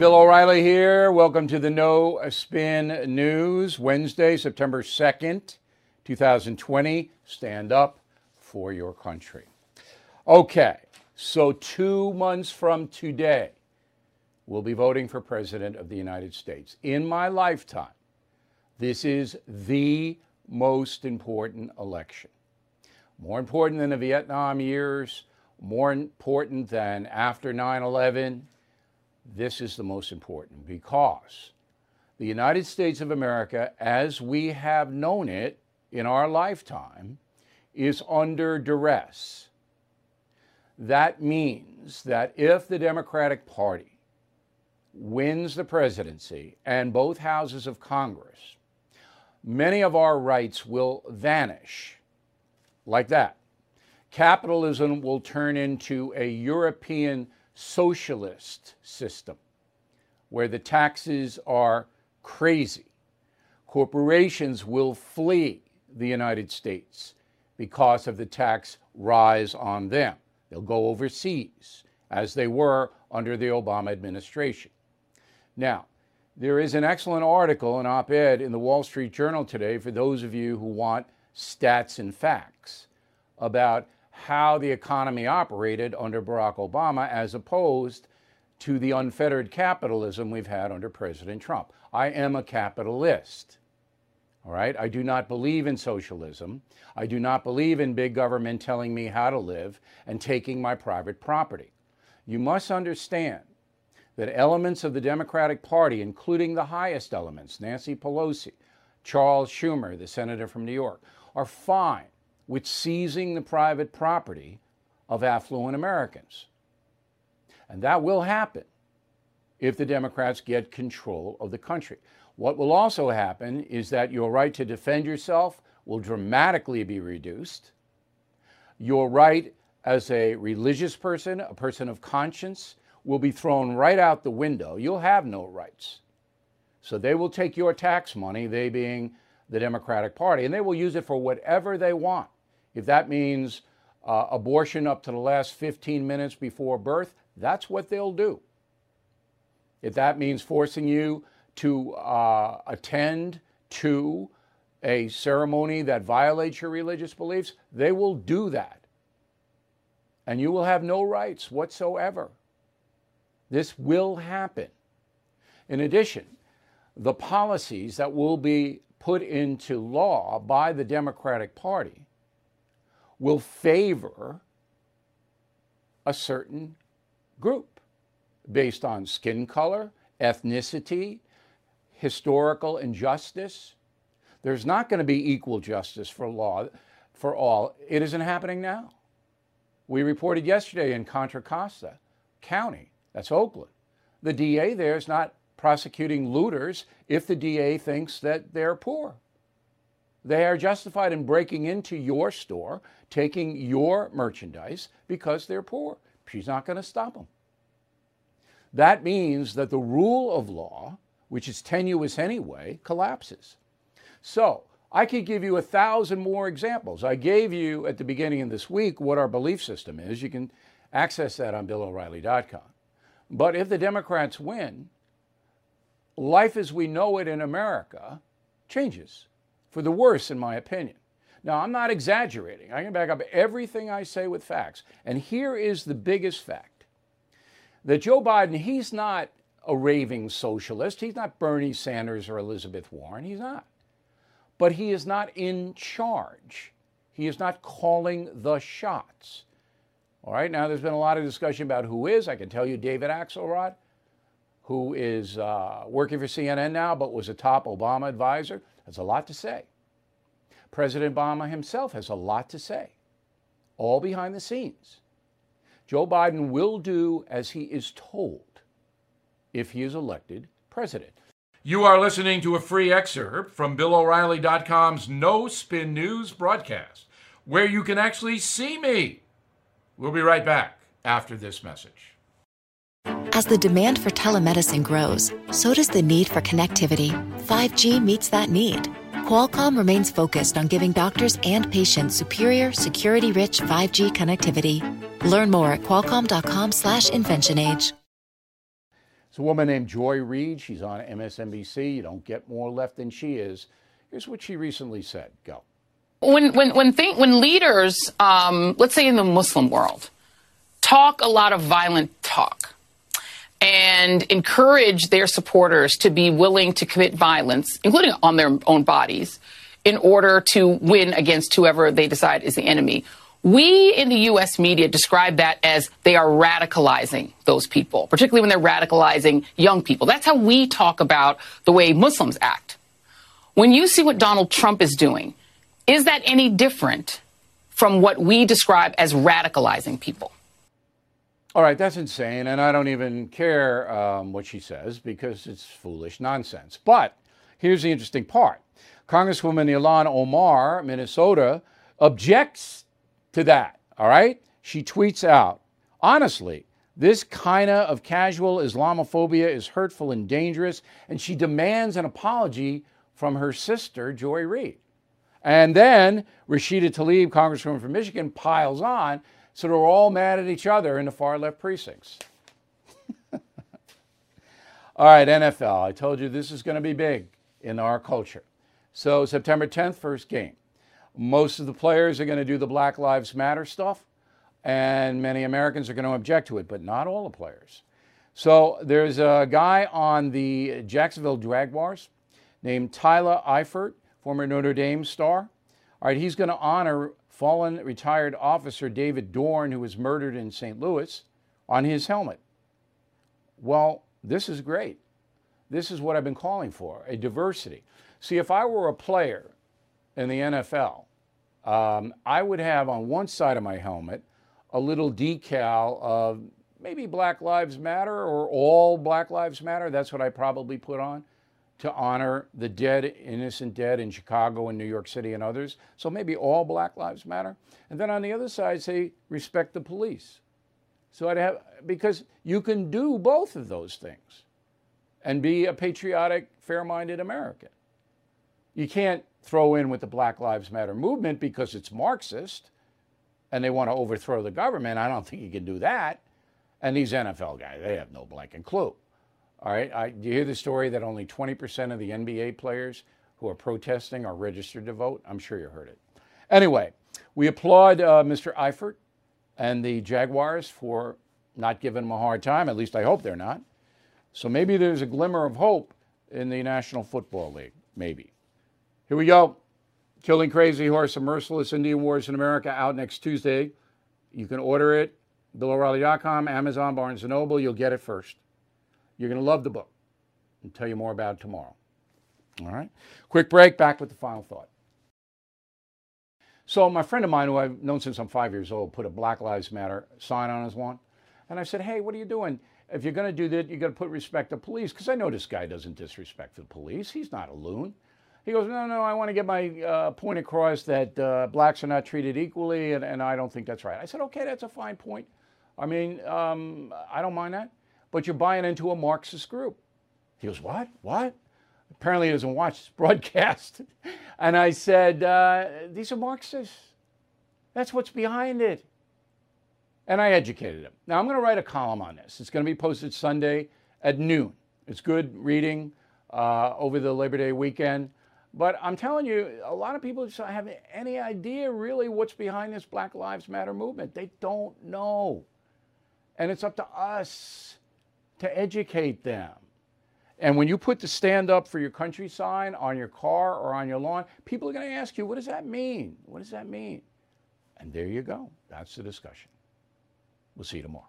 Bill O'Reilly here. Welcome to the No Spin News, Wednesday, September 2nd, 2020. Stand up for your country. Okay, so two months from today, we'll be voting for President of the United States. In my lifetime, this is the most important election. More important than the Vietnam years, more important than after 9 11 this is the most important because the United States of America, as we have known it in our lifetime, is under duress. That means that if the Democratic Party wins the presidency and both houses of Congress, many of our rights will vanish like that. Capitalism will turn into a European socialist system where the taxes are crazy. Corporations will flee the United States because of the tax rise on them. They'll go overseas, as they were under the Obama administration. Now, there is an excellent article, an op ed in the Wall Street Journal today for those of you who want stats and facts about how the economy operated under Barack Obama as opposed to the unfettered capitalism we've had under President Trump. I am a capitalist. All right? I do not believe in socialism. I do not believe in big government telling me how to live and taking my private property. You must understand that elements of the Democratic Party, including the highest elements, Nancy Pelosi, Charles Schumer, the senator from New York, are fine with seizing the private property of affluent Americans. And that will happen if the Democrats get control of the country. What will also happen is that your right to defend yourself will dramatically be reduced. Your right as a religious person, a person of conscience, will be thrown right out the window. You'll have no rights. So they will take your tax money, they being the Democratic Party, and they will use it for whatever they want. If that means uh, abortion up to the last 15 minutes before birth, that's what they'll do. If that means forcing you to uh, attend to a ceremony that violates your religious beliefs, they will do that. And you will have no rights whatsoever. This will happen. In addition, the policies that will be put into law by the Democratic Party will favor a certain group based on skin color, ethnicity, historical injustice. There's not going to be equal justice for law for all. It isn't happening now. We reported yesterday in Contra Costa County, that's Oakland. The DA there is not prosecuting looters if the DA thinks that they're poor. They are justified in breaking into your store, taking your merchandise because they're poor. She's not going to stop them. That means that the rule of law, which is tenuous anyway, collapses. So, I could give you a thousand more examples. I gave you at the beginning of this week what our belief system is. You can access that on BillO'Reilly.com. But if the Democrats win, life as we know it in America changes for the worse, in my opinion. Now, I'm not exaggerating. I can back up everything I say with facts. And here is the biggest fact that Joe Biden, he's not a raving socialist. He's not Bernie Sanders or Elizabeth Warren. He's not. But he is not in charge. He is not calling the shots. All right, now there's been a lot of discussion about who is. I can tell you David Axelrod, who is uh, working for CNN now but was a top Obama advisor has a lot to say. President Obama himself has a lot to say, all behind the scenes. Joe Biden will do as he is told if he is elected president. You are listening to a free excerpt from BillO'Reilly.com's No Spin News broadcast, where you can actually see me. We'll be right back after this message. As the demand for telemedicine grows, so does the need for connectivity. 5G meets that need. Qualcomm remains focused on giving doctors and patients superior, security-rich 5G connectivity. Learn more at qualcomm.com/inventionage. It's a woman named Joy Reid. She's on MSNBC. You don't get more left than she is. Here's what she recently said. Go. When when when think, when leaders, um, let's say in the Muslim world, talk a lot of violent talk and encourage their supporters to be willing to commit violence, including on their own bodies, in order to win against whoever they decide is the enemy. We in the U.S. media describe that as they are radicalizing those people, particularly when they're radicalizing young people. That's how we talk about the way Muslims act. When you see what Donald Trump is doing, is that any different from what we describe as radicalizing people? All right, that's insane. And I don't even care um, what she says because it's foolish nonsense. But here's the interesting part Congresswoman Ilhan Omar, Minnesota, objects to that. All right? She tweets out, honestly, this kind of casual Islamophobia is hurtful and dangerous, and she demands an apology from her sister, Joy Reid. And then Rashida Tlaib, Congresswoman from Michigan, piles on, so they're all mad at each other in the far left precincts. all right, NFL. I told you this is going to be big in our culture. So, September 10th, first game. Most of the players are going to do the Black Lives Matter stuff, and many Americans are going to object to it, but not all the players. So there's a guy on the Jacksonville Jaguars named Tyler Eifert, former Notre Dame star. All right, he's going to honor fallen retired officer David Dorn, who was murdered in St. Louis, on his helmet. Well, this is great. This is what I've been calling for a diversity. See, if I were a player in the NFL, um, I would have on one side of my helmet a little decal of maybe Black Lives Matter or all Black Lives Matter. That's what I probably put on to honor the dead, innocent dead in Chicago and New York City and others. So maybe all Black Lives Matter. And then on the other side, say, respect the police. So I'd have, because you can do both of those things and be a patriotic, fair minded American. You can't throw in with the Black Lives Matter movement because it's Marxist and they want to overthrow the government. I don't think you can do that. And these NFL guys, they have no blanking clue. All right. I, do you hear the story that only 20% of the NBA players who are protesting are registered to vote? I'm sure you heard it. Anyway, we applaud uh, Mr. Eifert and the Jaguars for not giving him a hard time. At least I hope they're not. So maybe there's a glimmer of hope in the National Football League. Maybe. Here we go. Killing Crazy Horse, A Merciless Indian Wars in America, out next Tuesday. You can order it, BillO'Reilly.com, Amazon, Barnes & Noble. You'll get it first. You're going to love the book. I'll tell you more about it tomorrow. All right? Quick break, back with the final thought. So my friend of mine, who I've known since I'm five years old, put a Black Lives Matter sign on his lawn. And I said, hey, what are you doing? If you're going to do that, you got to put respect to police. Because I know this guy doesn't disrespect the police. He's not a loon. He goes, no, no, I want to get my uh, point across that uh, blacks are not treated equally, and, and I don't think that's right. I said, okay, that's a fine point. I mean, um, I don't mind that, but you're buying into a Marxist group. He goes, what? What? Apparently, he doesn't watch this broadcast. and I said, uh, these are Marxists. That's what's behind it. And I educated him. Now, I'm going to write a column on this. It's going to be posted Sunday at noon. It's good reading uh, over the Labor Day weekend. But I'm telling you, a lot of people just have any idea really what's behind this Black Lives Matter movement. They don't know. And it's up to us to educate them. And when you put the stand up for your country sign on your car or on your lawn, people are going to ask you, what does that mean? What does that mean? And there you go. That's the discussion. We'll see you tomorrow.